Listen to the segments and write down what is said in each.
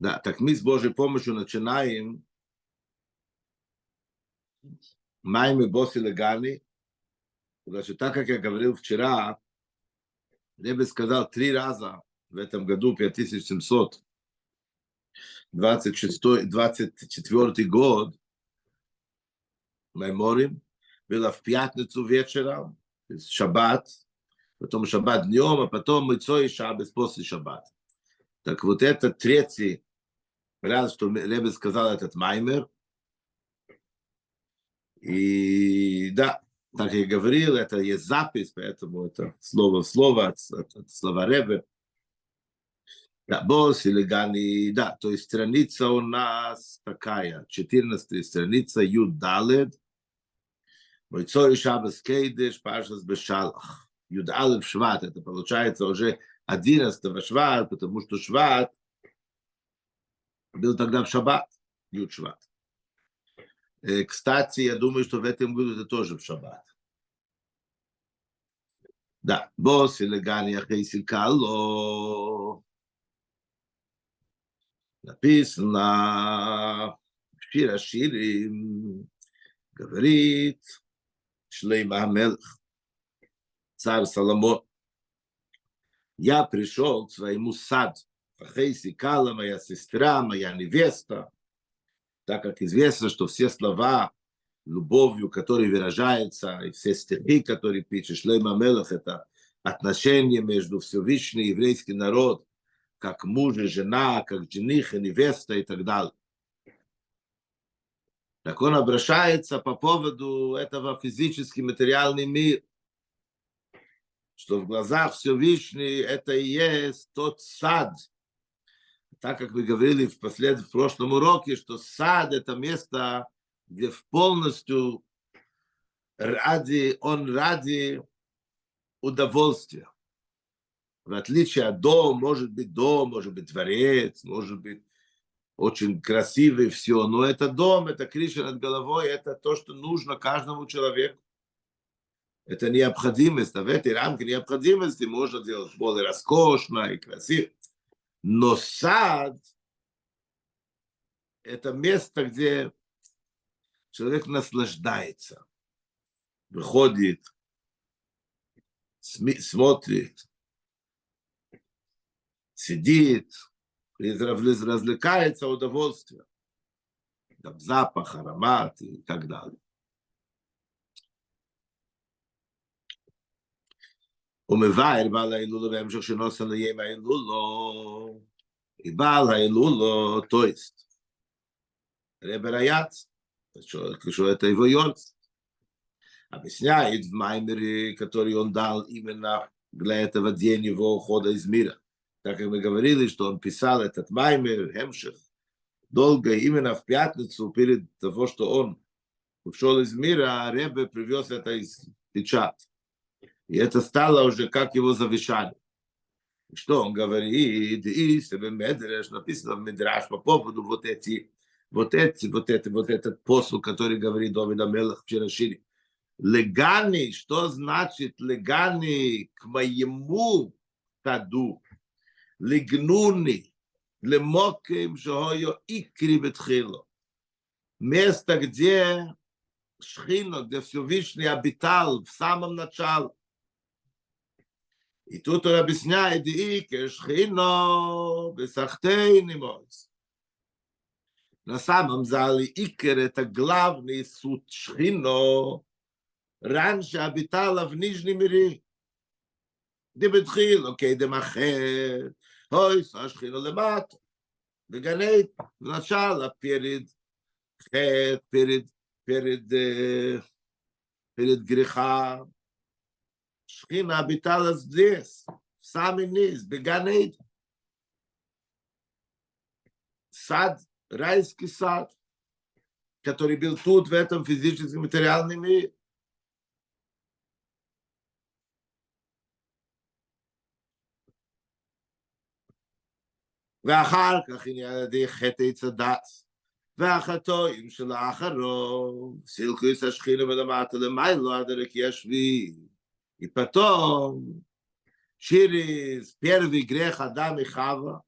Да, так мы с Божьей помощью начинаем Майми Боси Легани, значит, так как я говорил вчера, Ребе сказал три раза в этом году, 5726, 24 год, Майморим, было в пятницу вечером, шаббат, потом шаббат днем, а потом мыцой и шаббат после шаббата. Так вот это третий раз, что Ребе сказал этот маймер. И да, так я говорил, это есть запись, поэтому это слово в слово от, от, слова Ребе. Да, босс или Гани, да, то есть страница у нас такая, 14 страница, Юд Далед, Мойцой Шабас Кейдеш, Пашас Бешалах. Юд Алев Шват, это получается уже 11 Шват, потому что Шват был тогда в Шаббат, Юд Шват. Кстати, я думаю, что в этом году это тоже в Шаббат. Да, босс или Гани Ахейсикало. Написано в Ширим, говорит Шлейма Амелх, царь Соломон, я пришел к своему саду, Ахейсикала, моя сестра, моя невеста, так как известно, что все слова любовью, которые выражаются, и все стихи, которые пишет Шлейма Мелах, это отношение между Всевышний еврейский народ, как муж и жена, как жених и невеста и так далее. Так он обращается по поводу этого физический материальный мир, что в глазах Всевышний это и есть тот сад, так как мы говорили в, послед... в прошлом уроке, что сад – это место, где в полностью ради, он ради удовольствия. В отличие от дома, может быть дом, может быть дворец, может быть очень красивый все, но это дом, это крыша над головой, это то, что нужно каждому человеку. Это необходимость, а в этой рамке необходимости можно делать более роскошно и красиво. Но сад – это место, где человек наслаждается, выходит, смотрит, сидит, развлекается удовольствие. Там запах, аромат и так далее. ומבאר בעל ההילולו בהמשך שנוסע ליום ההילולו, בעל ההילולו טויסט. רב רייץ, что это его Йорц. Объясняет в Маймере, который он дал именно для этого день его ухода из мира. Так как мы говорили, что он писал этот Маймер, Хемших, долго, именно в пятницу, перед того, что он ушел из мира, а Ребе привез это из печать. И это стало уже как его завещали. Что он говорит? И Медреш, написано в Медраш по поводу вот эти, вот эти, вот это, вот этот посыл, который говорит Давид Амелах вчера шире. Легани, что значит легани к моему саду? Легнуни, лемоким шохойо икри бетхило. Место, где Шхино, где Всевышний обитал в самом начале. i tut er bis nay di ik es khino besachtei nimos na sam am zali iker et a glavni sut shchino ran sha bital av nizhni miri de betkhil okay de macher hoy sa shchino le בגנית, למשל, הפירד, חד, פירד, פירד, פירד גריחה, Шхина обитала здесь, в самый низ, Беганейд. Сад, райский сад, который был тут, в этом физическом материальном мире. ואחר כך עניין על ידי חטא עץ הדס, והחטאים של האחרון, סילקוס השכינה ולמטה למיילו עד הרק ישבי. И потом, через первый грех Адама и Хава,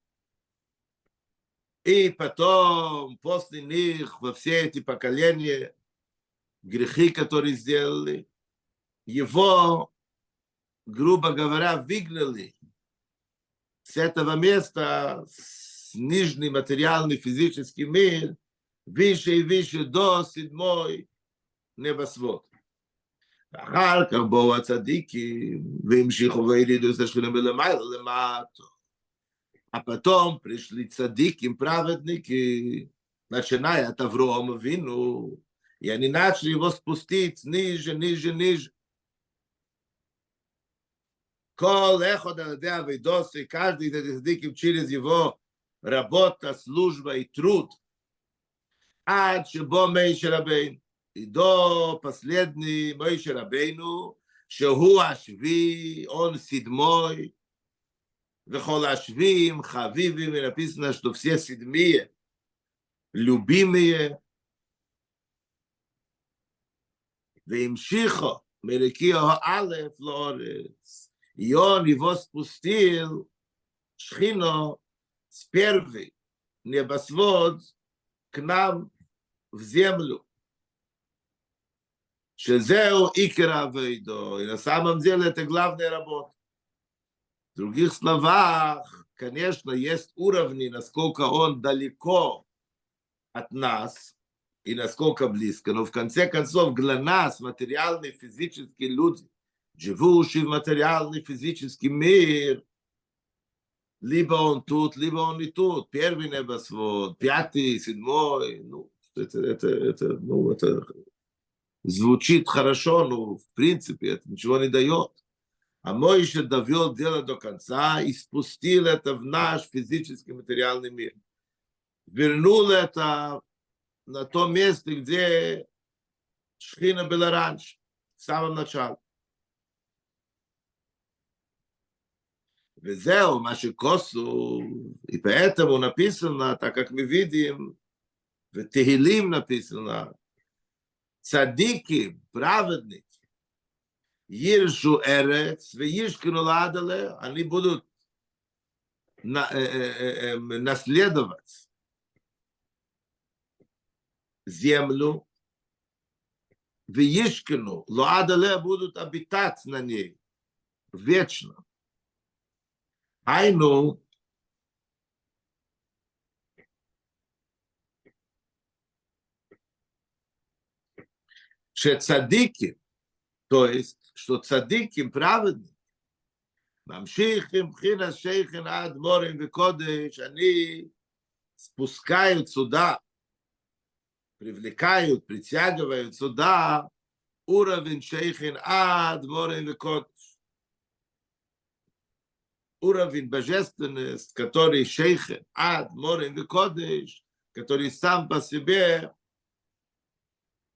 И потом, после них, во все эти поколения, грехи, которые сделали, его, грубо говоря, выгнали с этого места, с нижний материальный физический мир, выше и выше до седьмой небосвод. אחר כך באו הצדיקים והמשיכו והורידו את השכינה מלמעלה למטה. А потом пришли цадики, праведники, начиная от Авроама вину, и они начали его спустить ниже, ниже, ниже. Кол эхо даладеа вейдосы, каждый из этих цадиков через его работа, служба и труд. עד שבו מיישה רבינו, עידו последний מיישה רבינו, שהוא השביעי, он седьмой, וכל השביעים חביבים, написано, что все седьмые любимые, והמשיכו מרקיע א' לאורץ, и он его спустил, шхино, с первой небосвод к нам в землю. Шезеу икера вейдо. И на самом деле это главная работа. В других словах, конечно, есть уровни, насколько он далеко от нас и насколько близко. Но в конце концов, для нас, материальные физические люди, живущие в материальный физический мир, либо он тут, либо он не тут. Первый небосвод, пятый, седьмой. Ну, это, это, это, ну, это звучит хорошо, но в принципе это ничего не дает. А Моише довел дело до конца и спустил это в наш физический материальный мир. Вернул это на то место, где Шхина была раньше, в самом начале. וזהו מה שכוסו, и поэтому написано, так как мы видим, в Tehillim написано, цадики, праведники, Иршу Эрец, Ладале, они будут на, э, э, э, наследовать землю, Вишкину, Ладале будут обитать на ней вечно. Ше цадики, то есть, что цадики праведны, Мамшихим, Пхина, Шейхин, Адморим, Викодыш, они спускают сюда, привлекают, притягивают сюда уровень Шейхин, Адморим, Викодыш. Уровень божественности, который Шейхин, Адморим, Викодыш, который сам по себе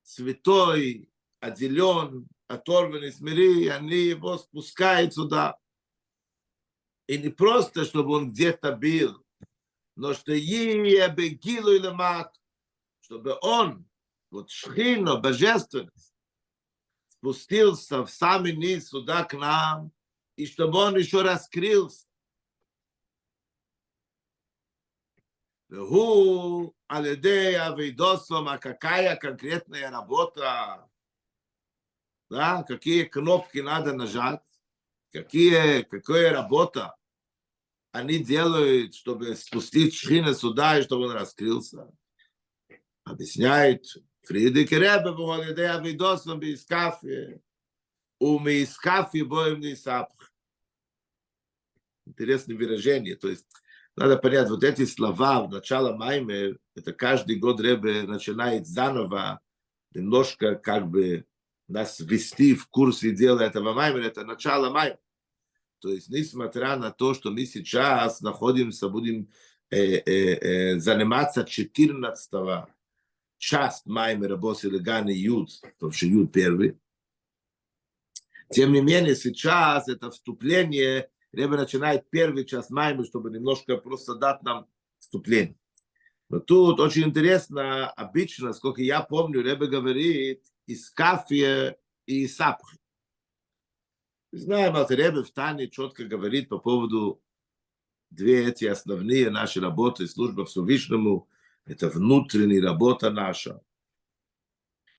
святой, отделен, оторванный с мири, они его спускают сюда. И не просто, чтобы он где-то был, но что Ебегилу или Мат, чтобы он, вот Шхина, божественность, спустился в самый низ сюда к нам, и чтобы он еще раскрылся. Вегу Алидея Вейдосом, а какая конкретная работа? Да, какие кнопки надо нажать? Какие, какая работа они делают, чтобы спустить шхина сюда и чтобы он раскрылся? Объясняет Фридрих Ребе, Алидея Вейдосом, Бейскафе, Умейскафе, Боем Нисапх. Интересное выражение, то есть надо понять, вот эти слова в начало Маймер, это каждый год Ребе начинает заново немножко как бы нас ввести в курсе дела этого Маймера, это начало Маймера. То есть, несмотря на то, что мы сейчас находимся, будем э, э, э, заниматься 14 часть Маймера Боси Легани Юд, то есть Юд первый, тем не менее, сейчас это вступление, Ребе начинает первый час Маймера, чтобы немножко просто дать нам вступление. Но тут очень интересно, обычно, сколько я помню, Ребе говорит, из кафе и сапхи. Знаем, Алтеребе в Тане четко говорит по поводу две эти основные наши работы, служба Всевышнему, это внутренняя работа наша.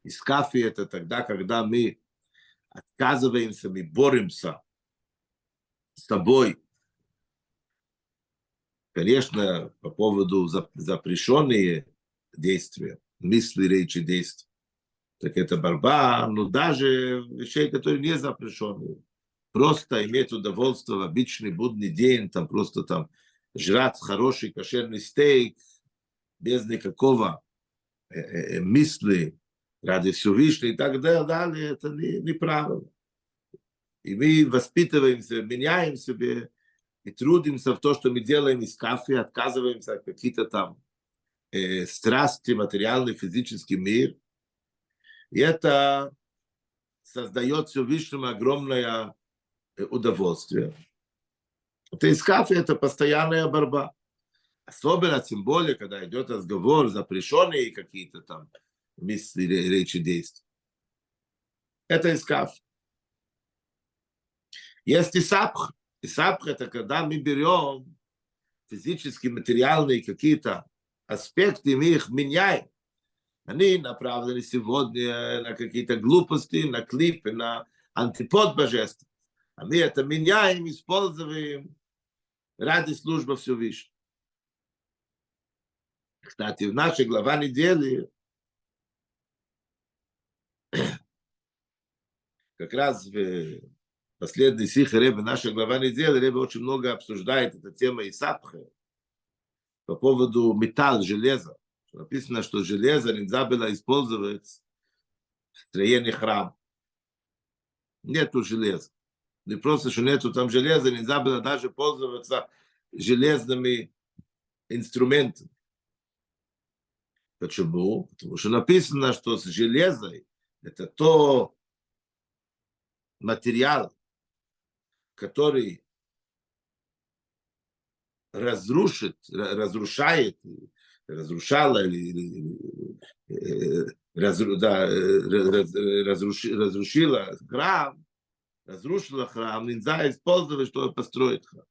Искафи это тогда, когда мы отказываемся, мы боремся с тобой. Конечно, по поводу запрещенные действия, мысли, речи, действия. Так это борьба, но даже вещей, которые не запрещенные. Просто иметь удовольствие в обычный будний день, там просто там жрать хороший кошерный стейк, без никакого э, э, мысли ради Всевышнего и так далее, это не, неправильно. И мы воспитываемся, меняем себе и трудимся в то, что мы делаем из кафе, отказываемся от каких-то там э, страсти, материальный, физический мир. И это создает Всевышнему огромное э, удовольствие. Это из кафе, это постоянная борьба. Особенно, тем более, когда идет разговор, запрещенные какие-то там мысли, речи, действия. Это искав. Есть и сапх. И сапх это когда мы берем физические, материальные какие-то аспекты, мы их меняем. Они направлены сегодня на какие-то глупости, на клипы, на антипод божества. А мы это меняем, используем ради службы Всевышнего. Кстати, в нашей глава недели как раз в последней сихе Ребе, наша глава недели, Ребе очень много обсуждает эту тему Исапхе по поводу металл, железа. Написано, что железо нельзя было использовать в строении храма. Нету железа. Не просто, что нету там железа, нельзя было даже пользоваться железными инструментами. Почему? Потому что написано, что с железой это то материал, который разрушит, разрушает, разрушала или, или разру, да, раз, разруши, разрушила храм, разрушила храм, нельзя использовать, чтобы построить храм.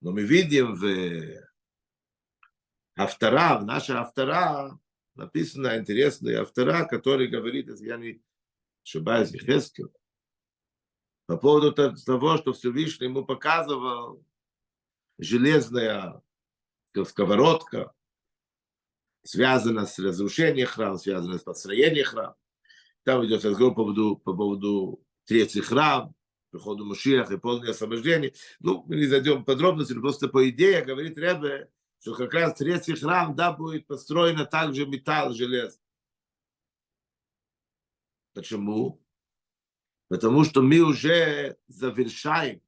Но мы видим в автора, в наша автора написана интересная автора, который говорит, если я не ошибаюсь, Хескел, по поводу того, что Всевышний ему показывал железная сковородка, связана с разрушением храма, связана с построением храма. Там идет разговор по поводу, по поводу третий храм, приходу Машиах и полное освобождение. Ну, мы не зайдем в подробности, но просто по идее говорит Ребе, что как раз третий храм, да, будет построено также металл, железо. Почему? Потому что мы уже завершаем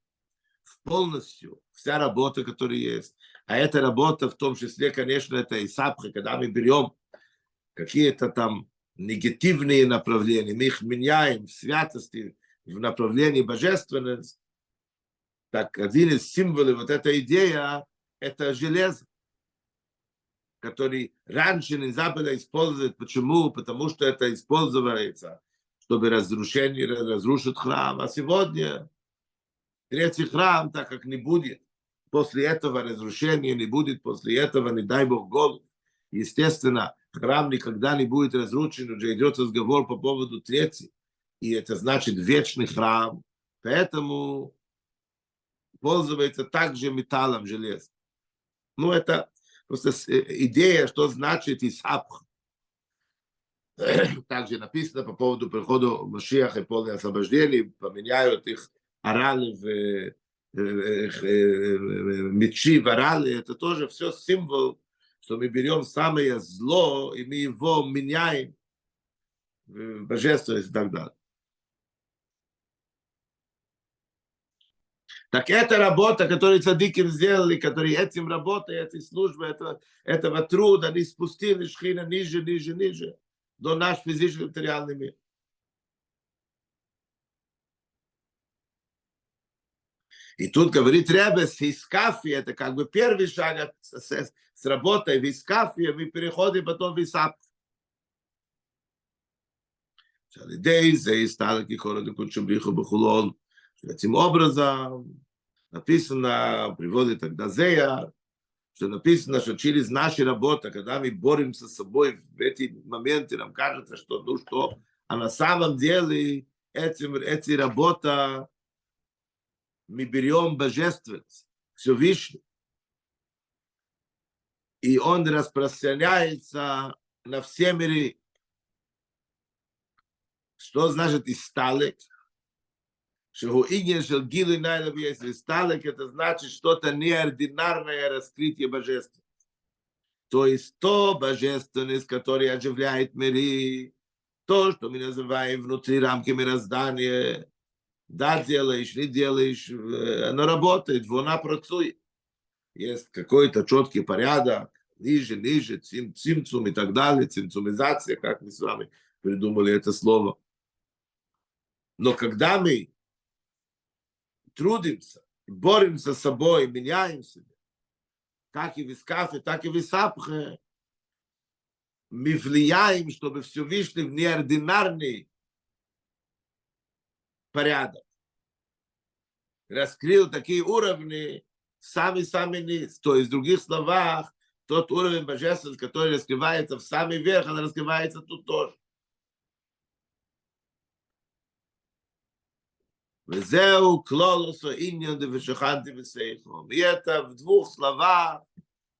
полностью вся работа, которая есть. А эта работа в том числе, конечно, это и сапха, когда мы берем какие-то там негативные направления, мы их меняем в святости, в направлении божественности. Так один из символов вот этой идеи – это железо который раньше нельзя было использовать. Почему? Потому что это используется, чтобы разрушение, разрушить храм. А сегодня третий храм, так как не будет, после этого разрушения не будет, после этого, не дай Бог, голод. Естественно, храм никогда не будет разрушен, уже идет разговор по поводу третьего. И это значит вечный храм. Поэтому пользуется также металлом железом. Ну, это Просто идея, что значит Исапх. Также написано по поводу прихода Машиаха и полное освобождение, поменяют их орали в мечи, в орали. Это тоже все символ, что мы берем самое зло, и мы его меняем в божественность и так далее. Так это работа, которую цадиким сделали, которые этим работой, этой службой, этого, этого труда, они спустили шхина ниже, ниже, ниже, до наш фізичний матеріальний мир. И тут говорит Ребес, Искафи, это как бы первый шаг с, с, с работой в Искафи, мы переходим потом в Исап. Шалидей, Зей, Сталки, Хороды, Кучумбриху, Этим образом написано, приводит тогда зеяр что написано, что через наши работы, когда мы боремся с собой в эти моменты, нам кажется, что ну что, а на самом деле этим, эти работа мы берем божественность, Всевышний, и он распространяется на все миры. Что значит исталек? Что иньян шел гилы найла есть исталек, это значит что-то неординарное раскрытие божества. То есть то божественность, которое оживляет миры, то, что мы называем внутри рамки мироздания, да, делаешь, не делаешь, оно работает, она працует. Есть какой-то четкий порядок, ниже, ниже, цим, цимцум и так далее, цимцумизация, как мы с вами придумали это слово. Но когда мы трудимся, боремся с собой, меняем себя, как и в Искафе, так и в Исапхе, мы влияем, чтобы Всевышний в неординарный порядок раскрыл такие уровни, сами-сами низ. То есть, в других словах, тот уровень божественности, который раскрывается в самый верх, он раскрывается тут тоже. словах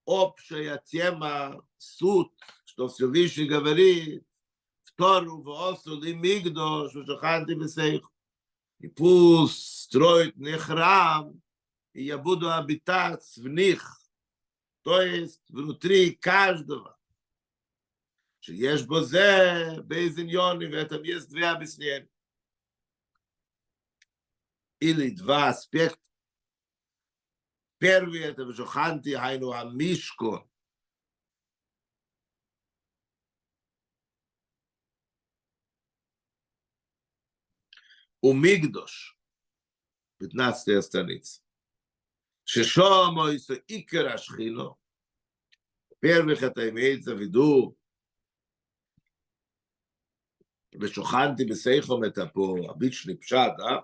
общая тема, суть, что Всевышний говорит, в Тору, в Осу, и Мигдош, вшаханти бесейху. И пусть строит не храм, и я буду обитать в них, то есть внутри каждого. שיש בו זה באיזה עניונים, ואתם יש две объяснения. Или два аспекта. Первый это в Жоханти, хайну Амишко. У Мигдош, 15 страница. ששומו איסו עיקר השכינו, פרוויך אתה имеется в виду, ושוכנתי בסייחום את פה, הביצ'ני פשט, אה?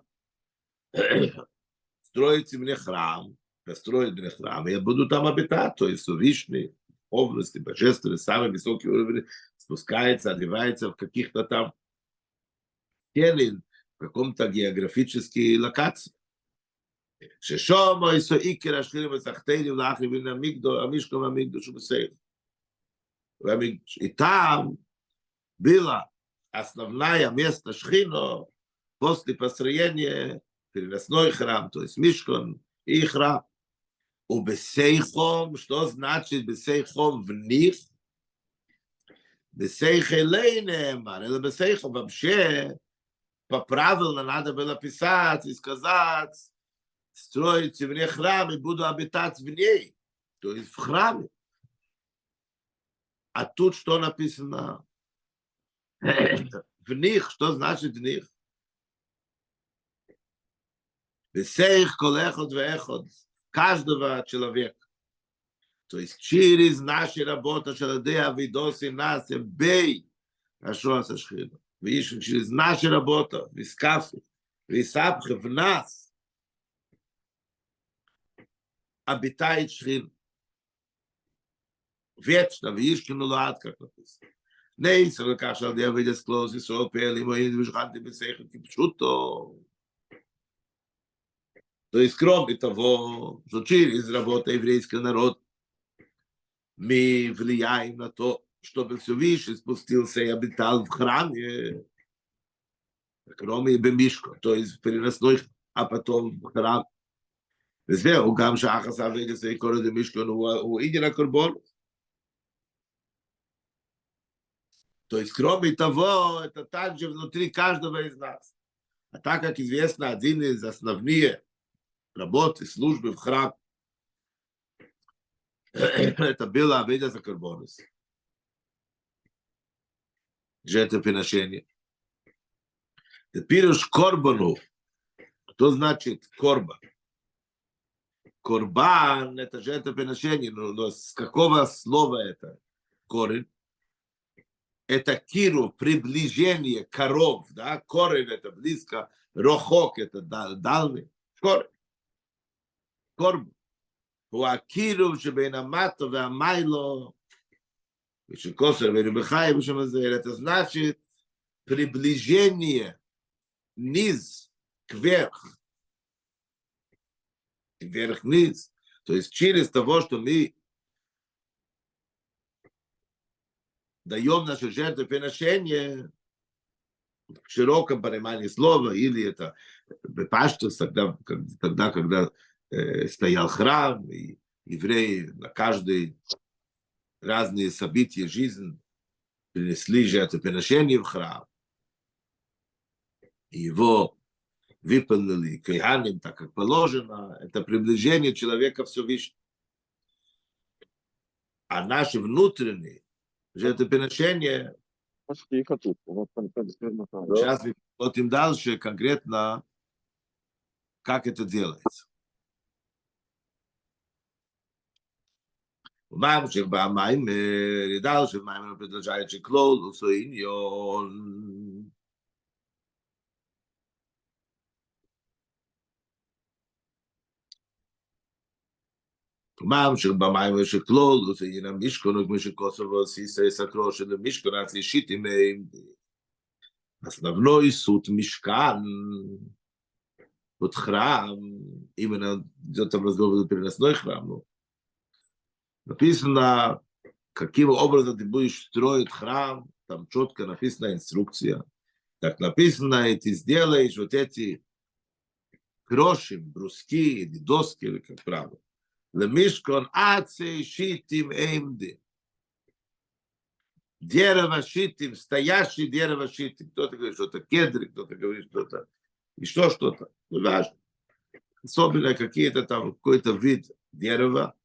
строите мне храм, построить мне храм, я буду там обитать, то есть Всевышний, области, божественный, самый высокий уровень, спускается, одевается в каких-то там стены, в каком-то географической локации. ששומו איסו איקר השכירים וסחטנים לאחרי בין המקדו, המשכו והמקדוש ובסייך. И там было основное место Шхино после построения переносной храм, то есть Мишкон и храм. У Бесейхом, что значит Бесейхом в них? Бесейхелейнемар, это Бесейхом вообще по-правильно надо было писать и сказать, строите мне храм и буду обитать в ней, то есть в храме. А тут что написано? В них, что значит в них? Beseich kol echod veechod, каждого человека. То есть через наши работы Шараде Авидоси нас бей Ашуа Сашхина. Видишь, через наши работы, Вискафи, Висапхи, в нас обитает Шхин. Вечно, видишь, кинулат, как написано. Нейсер, кашал, я выйдет с клоуси, сопели, мои движганты, бесехи, кипчуто. То есть, кроме того, что через работу еврейского народа мы влияем на то, чтобы Всевышний спустился и обитал в храме, кроме Бемишко, то есть в переносной, а потом в храм. וזהו, גם שאחס אבידס ויקורא דמישכון הוא עניין הקורבן. То есть, кроме того, это также внутри каждого из нас. А так как известно, один из основных работы, службы в храм, это было обида за карбонус. Жертвоприношение. Теперь уж корбану. Что значит корбан? Корбан – это жертвоприношение. Но, но с какого слова это? Корень. Это киру, приближение, коров. Да? Корень – это близко. Рохок – это дальний. Корень. קורבן. הוא הקירוב שבין המטו והמיילו, ושכוסר רבינו בחי בשם הזה, это значит приближение, низ, кверх, вверх-вниз. То есть через того, что мы даем наши жертвоприношения, в широком понимании слова, или это Паштус, тогда, тогда, когда э, стоял храм, и евреи на каждый разные события жизни принесли жертвоприношение в храм. И его выполнили кайханим, так как положено. Это приближение человека все выше. А наши внутренние жертвоприношения Сейчас мы посмотрим дальше конкретно, как это делается. ומאם שיר בא מים ידאל שיר מים נפט לשאי את שקלול עושו עניון. ומאם שיר בא מים ושיר כלול עושו עניין המשכון וכמי שקוסו ועושיס סקרו של המשכון עשי שיט עם אז נבנו איסות משכן ותחרם אם זאת המזלוב ופרנס נוי חרם לו. Написано, каким образом ты будешь строить храм, там четко написана инструкция. Так написано, и ты сделаешь вот эти кроши, бруски или доски, или как правило. Лемишкон ацей шитим эймди. Дерево шитим, стоящее дерево шитим. Кто-то говорит, что это кедры, кто-то говорит, что это еще что-то. Ну, важно. Особенно какие-то там, какой-то вид дерева,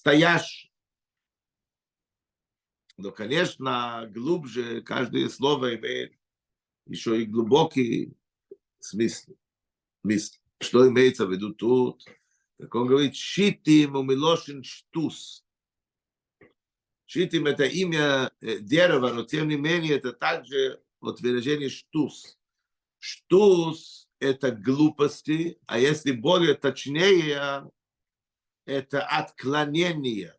стоящий. Но, конечно, глубже каждое слово имеет еще и глубокий смысл. Мысль. Что имеется в виду тут? Так он говорит, Шитим у Милошин Штус. Шитим это имя дерева, но тем не менее это также вот выражение Штус. Штус это глупости, а если более точнее, это отклонение.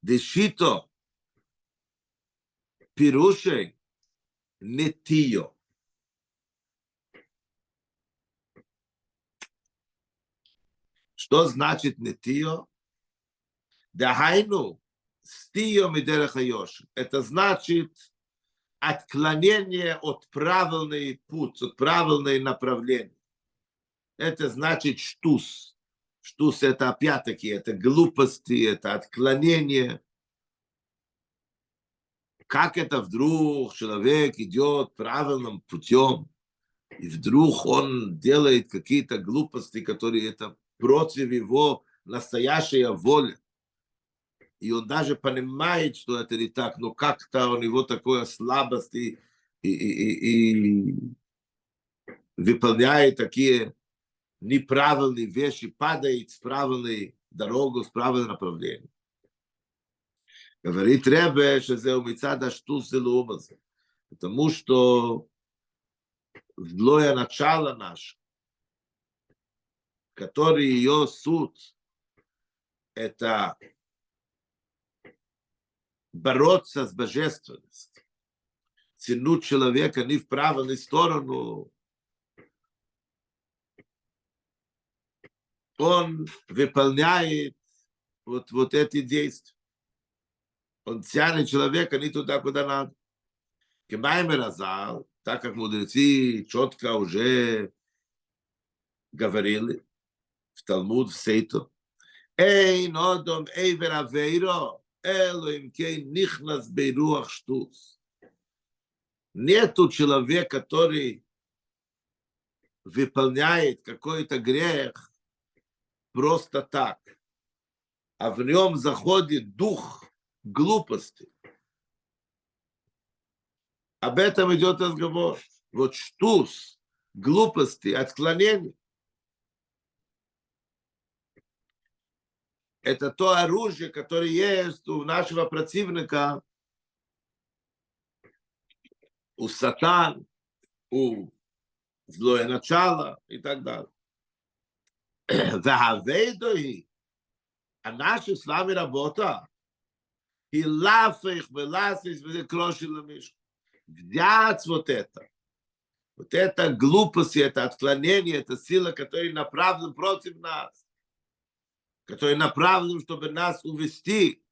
Дешито пирушей нетио. Что значит нетио? Дахайну стио мидерахайош. Это значит отклонение от правильный путь, от правильное направление это значит штус. Штус это опять-таки, это глупости, это отклонение. Как это вдруг человек идет правильным путем, и вдруг он делает какие-то глупости, которые это против его настоящая воля. И он даже понимает, что это не так, но как-то у него такое слабость и, и, и, и выполняет такие неправильные вещи, падает с правильной дорогы, с правильного направления. Говорит Ребе, что это умицада штус делумазе. Потому что злое начало наше, который ее суд, это бороться с божественностью, тянуть человека не в правильную сторону, он выполняет вот, вот эти действия. Он тянет человека не туда, куда надо. Кемаймер Азал, так как мудрецы четко уже говорили в Талмуд, в Сейту, Эй, нодом, эй, веравейро, элоим кей нихнас бейруах штуц. Нету человека, который выполняет какой-то грех, просто так, а в нем заходит дух глупости. Об этом идет разговор. Вот штус, глупости, отклонений. Это то оружие, которое есть у нашего противника, у сатан, у злое начало и так далее. והאבדו היא, אנשי סלאמי רבותו, היא להפך ולסיס וזה קלושי למישהו. Взять вот это. Вот это глупость, это отклонение, это сила, которая направлена против нас, которая направлена, чтобы нас увести,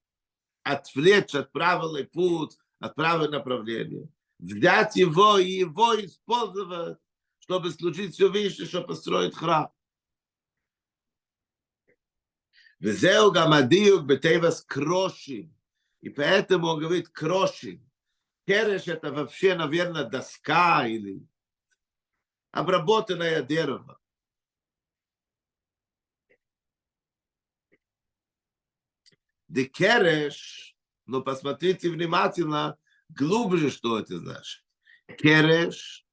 отвлечь от правильный путь, от правильного направления. Взять его и его использовать, чтобы служить все выше, чтобы построить храм. Везеу гамадиюк бетейвас крошим. И поэтому он говорит крошим. Кереш это вообще, наверное, доска или обработанное дерево. Декереш, но посмотрите внимательно, глубже, что это значит. Кереш,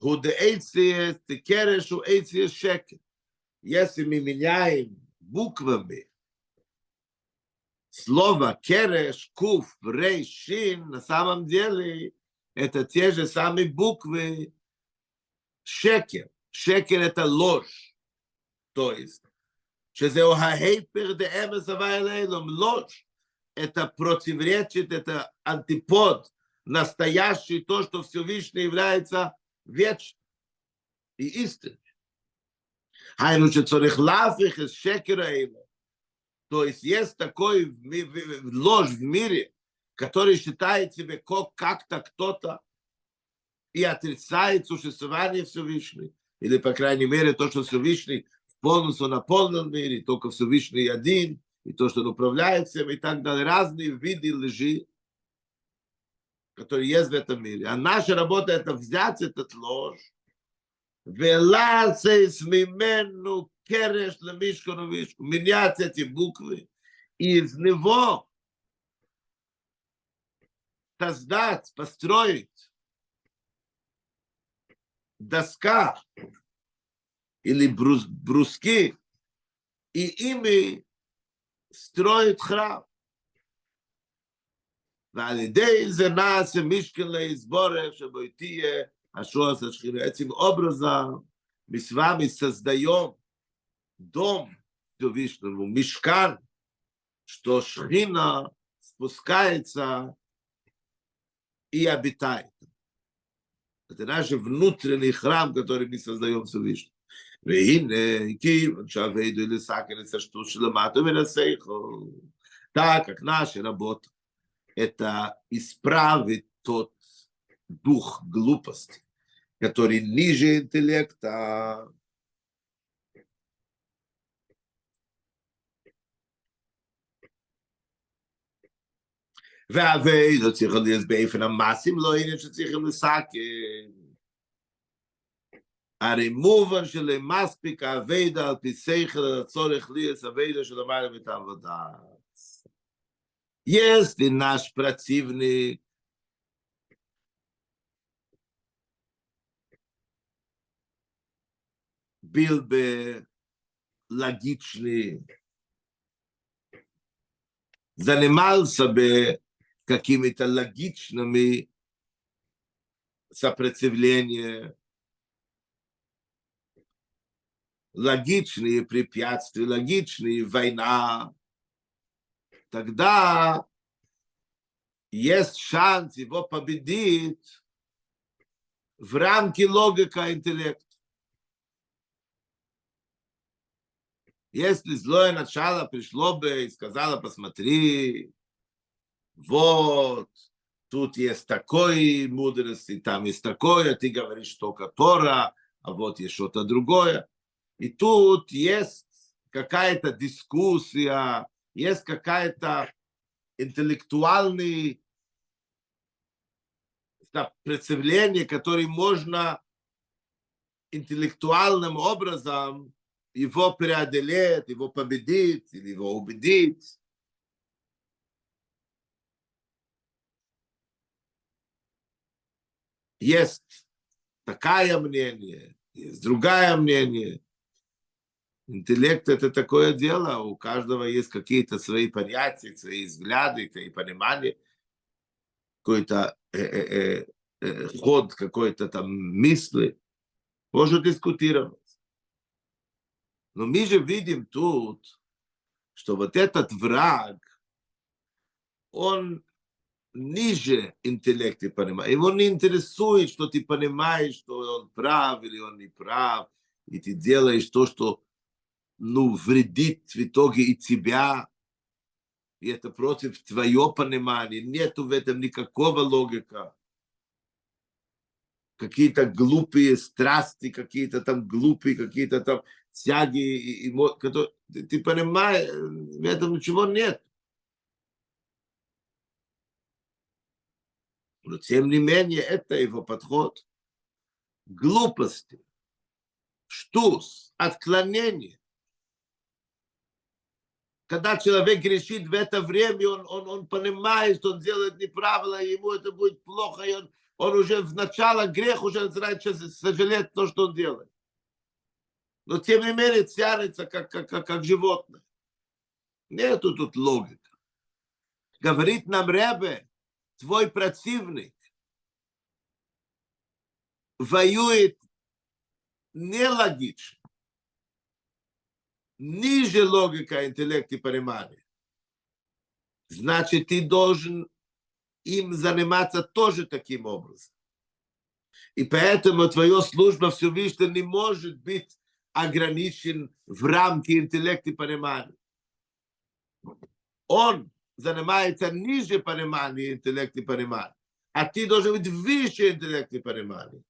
у худеэйциес, кереш у эйциес шекер. Если мы меняем буквами слово кереш, куф, рей, шин, на самом деле это те же самые буквы шекер. Шекер это ложь. То есть, שזהו ההיפר דאמס הווה אלוהים, ложь. Это противоречит, это антипод, настоящий, то, что Всевышний является вечным и истинным. Хайну шецорих лафих из шекера его. То есть есть такой ложь в мире, который считает себя как-то кто-то и отрицает существование Всевышнего. Или, по крайней мере, то, что Всевышний полностью наполнен мир, и только Всевышний один, и то, что он управляет всем, и так далее. Разные виды лжи, которые есть в этом мире. А наша работа – это взять этот ложь ולעשס ממנו קרש למישכון ומישכון, менять эти буквы, и из него создать, построить доска или брус, бруски, и ими строить храм. ועל ידי זה נעשה משכן להסבורך שבו תהיה השורס השכינה, этим образом мы с вами создаем дом Всевышнему, мешкан, что шхина спускается и обитает. Это наш внутренний храм, который мы создаем Всевышнему. והנה, כיוון שהאביידו לסכן את השטות שלמטה מן השכל. Так как наша работа – это исправить тот дух глупости, который ниже интеллекта. והאביידו צריך להיות באופן המעשים, לא עניין שצריכים לסכן. הרי מובן שלמספיק האביידה על פי שכל הצורך ליאס אביידה של המעלה ואת העבודה. Если наш противник был бы логичный, занимался бы какими-то логичными сопротивлениями, логичные препятствия, логичные война, тогда есть шанс его победить в рамке логика интеллекта. Если злое начало пришло бы и сказало, посмотри, вот, тут есть такой мудрости, там есть такое, ты говоришь только Тора, а вот есть что-то другое. И тут есть какая-то дискуссия, есть какая-то интеллектуальный представление, которое можно интеллектуальным образом его преодолеть, его победить или его убедить. Есть такое мнение, есть другое мнение. Интеллект – это такое дело, у каждого есть какие-то свои понятия, свои взгляды, свои понимания, какой-то э, э, э, ход какой-то там мысли. Можно дискутировать. Но мы же видим тут, что вот этот враг, он ниже интеллекта понимает. Его не интересует, что ты понимаешь, что он прав или он не прав, и ты делаешь то, что ну, вредит в итоге и тебя, и это против твоего понимания. Нету в этом никакого логика. Какие-то глупые страсти, какие-то там глупые, какие-то там тяги, и, и, которые- ты, понимаешь, в этом ничего нет. Но тем не менее, это его подход. Глупости, штус, отклонение. Когда человек грешит в это время, он, он, он понимает, что он делает неправильно, ему это будет плохо, и он, он уже в начало грех уже начинает сожалеть то, что он делает. Но тем не менее тянется, как, как, как, как животное. Нету тут логика. Говорит нам Ребе, твой противник воюет нелогично, ниже логика, интеллект и понимания. Значит, ты должен им заниматься тоже таким образом. И поэтому твоя служба Всевышнего не может быть ограничен в рамки интеллекта и понимания. Он занимается ниже понимания интеллекта и понимания, а ты должен быть выше интеллекта и понимания.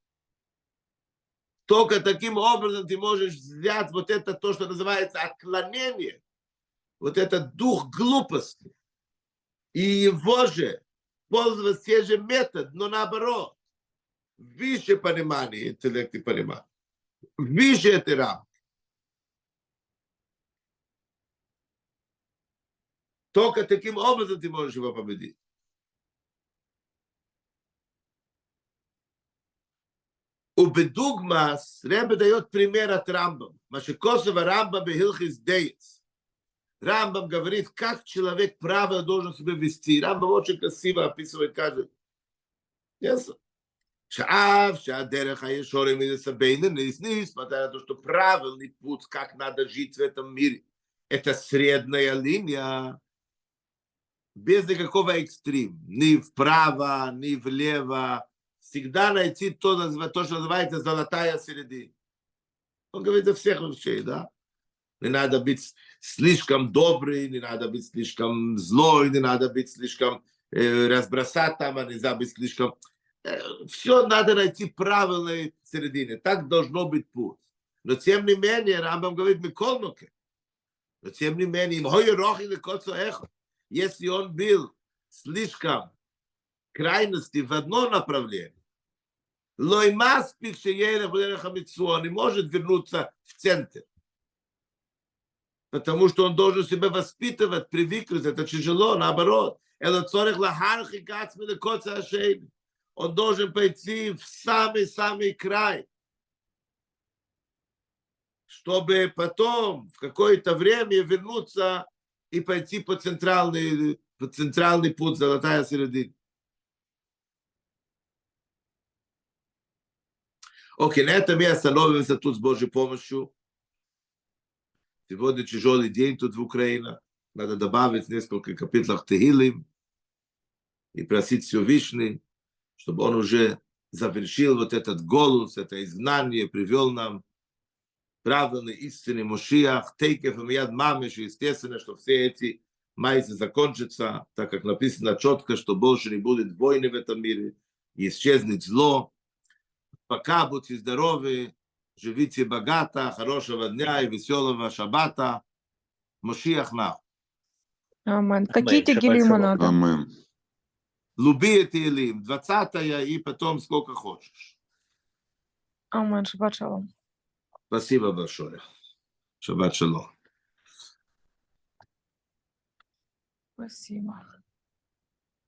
Только таким образом ты можешь взять вот это то, что называется отклонение, вот этот дух глупости, и его же пользоваться те же метод, но наоборот, выше понимания интеллекта и понимания, Виже этой рамки. Только таким образом ты можешь его победить. У Бедугмас Ребе дает пример от Рамбам. Машикосова Рамбам Бехилхис Деец. Рамбам говорит, как человек правильно должен себя вести. Рамбам очень красиво описывает каждый. Yes. Шаав, Шадереха и Шорем и Сабейнен, несмотря на то, что правильный путь, как надо жить в этом мире, это средняя линия, без никакого экстрим, ни вправо, ни влево, всегда найти то, то что называется золотая середина. Он говорит о всех вещей, да? Не надо быть слишком добрый, не надо быть слишком злой, не надо быть слишком э, разбросать там, а нельзя быть слишком все надо найти правильной середине. Так должно быть путь. Но тем не менее, Рамбам говорит, Миколнуке. Но тем не менее, им хой рох или коцо эхо. Если он был слишком крайности в одно направление, Лой маспик хамитсу, он не может вернуться в центр. Потому что он должен себя воспитывать, привыкнуть, это тяжело, наоборот. Это цорих лахархи гацми лекоца ашейни. Он должен пойти в самый-самый край, чтобы потом в какое-то время вернуться и пойти по центральный, по центральный путь, золотая середина. Окей, на этом я остановимся тут с Божьей помощью. Сегодня тяжелый день тут в Украине. Надо добавить несколько капитлов Тегилим и просить Всевышний, чтобы он уже завершил вот этот голос, это изгнание, привел нам правильный истинный Мошиах, Тейкев и Мияд Мамеш, и естественно, что все эти майцы закончатся, так как написано четко, что больше не будет войны в этом мире, исчезнет зло. Пока будьте здоровы, живите богато, хорошего дня и веселого шаббата. Мошиах на. Амен. Амен. Какие шалом. надо? Амен. Люби это Илим, 20 и потом сколько хочешь. Амен. Шаббат шалом. Спасибо большое. Шаббат шалом. Спасибо.